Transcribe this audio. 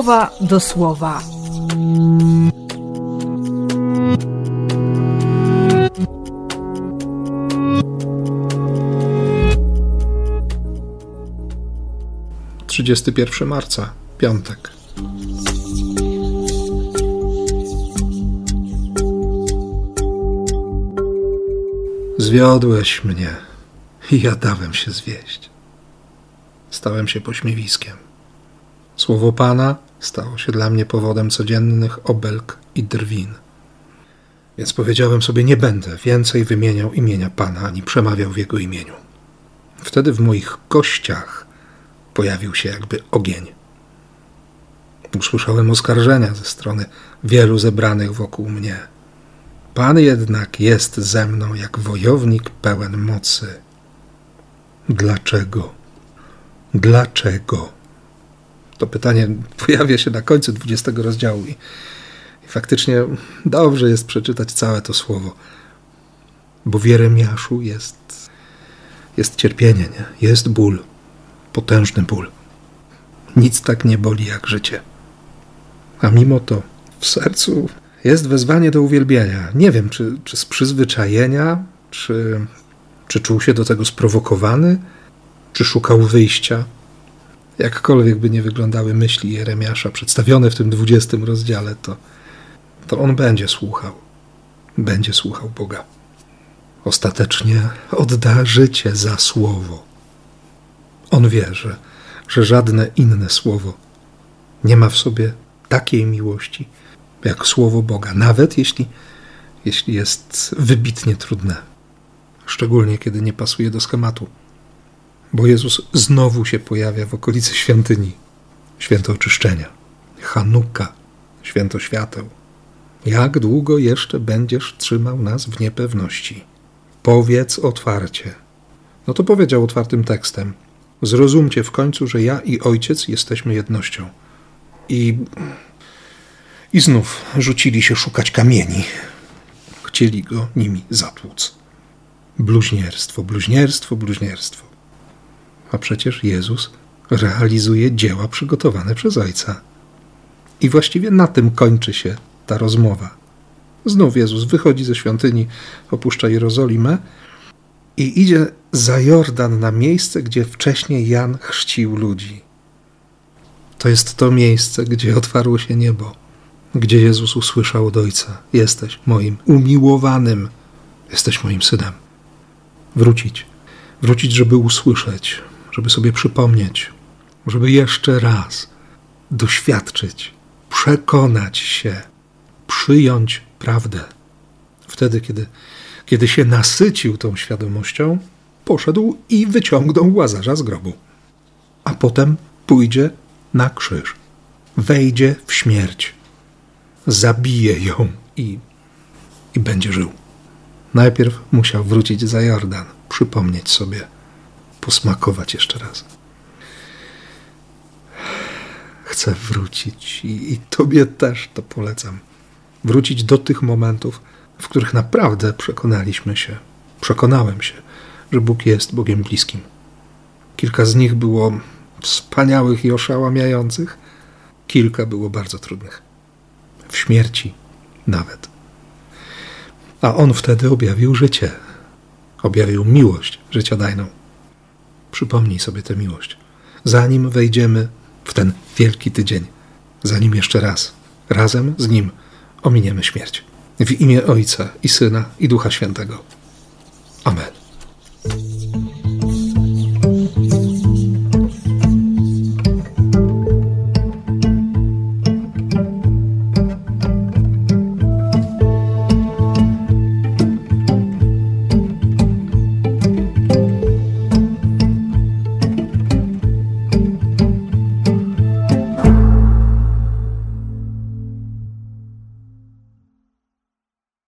słowa do słowa. Trzydziesty pierwszy marca, piątek. Zwiodłeś mnie i ja dałem się zwieść. Stałem się pośmiewiskiem. Słowo Pana stało się dla mnie powodem codziennych obelg i drwin. Więc powiedziałem sobie, nie będę więcej wymieniał imienia Pana ani przemawiał w Jego imieniu. Wtedy w moich kościach pojawił się jakby ogień. Usłyszałem oskarżenia ze strony wielu zebranych wokół mnie. Pan jednak jest ze mną jak wojownik pełen mocy. Dlaczego? Dlaczego? To pytanie pojawia się na końcu 20 rozdziału i, i faktycznie dobrze jest przeczytać całe to słowo. Bo w Jeremiaszu jest, jest cierpienie, nie? jest ból, potężny ból. Nic tak nie boli jak życie. A mimo to w sercu jest wezwanie do uwielbienia. Nie wiem, czy, czy z przyzwyczajenia, czy, czy czuł się do tego sprowokowany, czy szukał wyjścia. Jakkolwiek by nie wyglądały myśli Jeremiasza przedstawione w tym dwudziestym rozdziale, to, to on będzie słuchał. Będzie słuchał Boga. Ostatecznie odda życie za słowo. On wie, że, że żadne inne słowo nie ma w sobie takiej miłości, jak słowo Boga, nawet jeśli, jeśli jest wybitnie trudne, szczególnie kiedy nie pasuje do schematu. Bo Jezus znowu się pojawia w okolicy świątyni, święto oczyszczenia, Hanuka, święto świateł. Jak długo jeszcze będziesz trzymał nas w niepewności? Powiedz otwarcie. No to powiedział otwartym tekstem. Zrozumcie w końcu, że ja i ojciec jesteśmy jednością. I i znów rzucili się szukać kamieni. Chcieli go nimi zatłuc. Bluźnierstwo, bluźnierstwo, bluźnierstwo. A przecież Jezus realizuje dzieła przygotowane przez Ojca. I właściwie na tym kończy się ta rozmowa. Znów Jezus wychodzi ze świątyni, opuszcza Jerozolimę i idzie za Jordan na miejsce, gdzie wcześniej Jan chrzcił ludzi. To jest to miejsce, gdzie otwarło się niebo gdzie Jezus usłyszał od Ojca: Jesteś moim umiłowanym, jesteś moim synem. Wrócić, wrócić, żeby usłyszeć, żeby sobie przypomnieć, żeby jeszcze raz doświadczyć, przekonać się, przyjąć prawdę. Wtedy, kiedy, kiedy się nasycił tą świadomością, poszedł i wyciągnął łazarza z grobu. A potem pójdzie na krzyż, wejdzie w śmierć zabije ją i, i będzie żył. Najpierw musiał wrócić za Jordan, przypomnieć sobie, posmakować jeszcze raz. Chcę wrócić i, i Tobie też to polecam. Wrócić do tych momentów, w których naprawdę przekonaliśmy się, przekonałem się, że Bóg jest Bogiem bliskim. Kilka z nich było wspaniałych i oszałamiających, kilka było bardzo trudnych w śmierci nawet. A on wtedy objawił życie, objawił miłość życiodajną. Przypomnij sobie tę miłość, zanim wejdziemy w ten wielki tydzień, zanim jeszcze raz, razem z nim ominiemy śmierć. W imię Ojca i Syna i Ducha Świętego. Amen.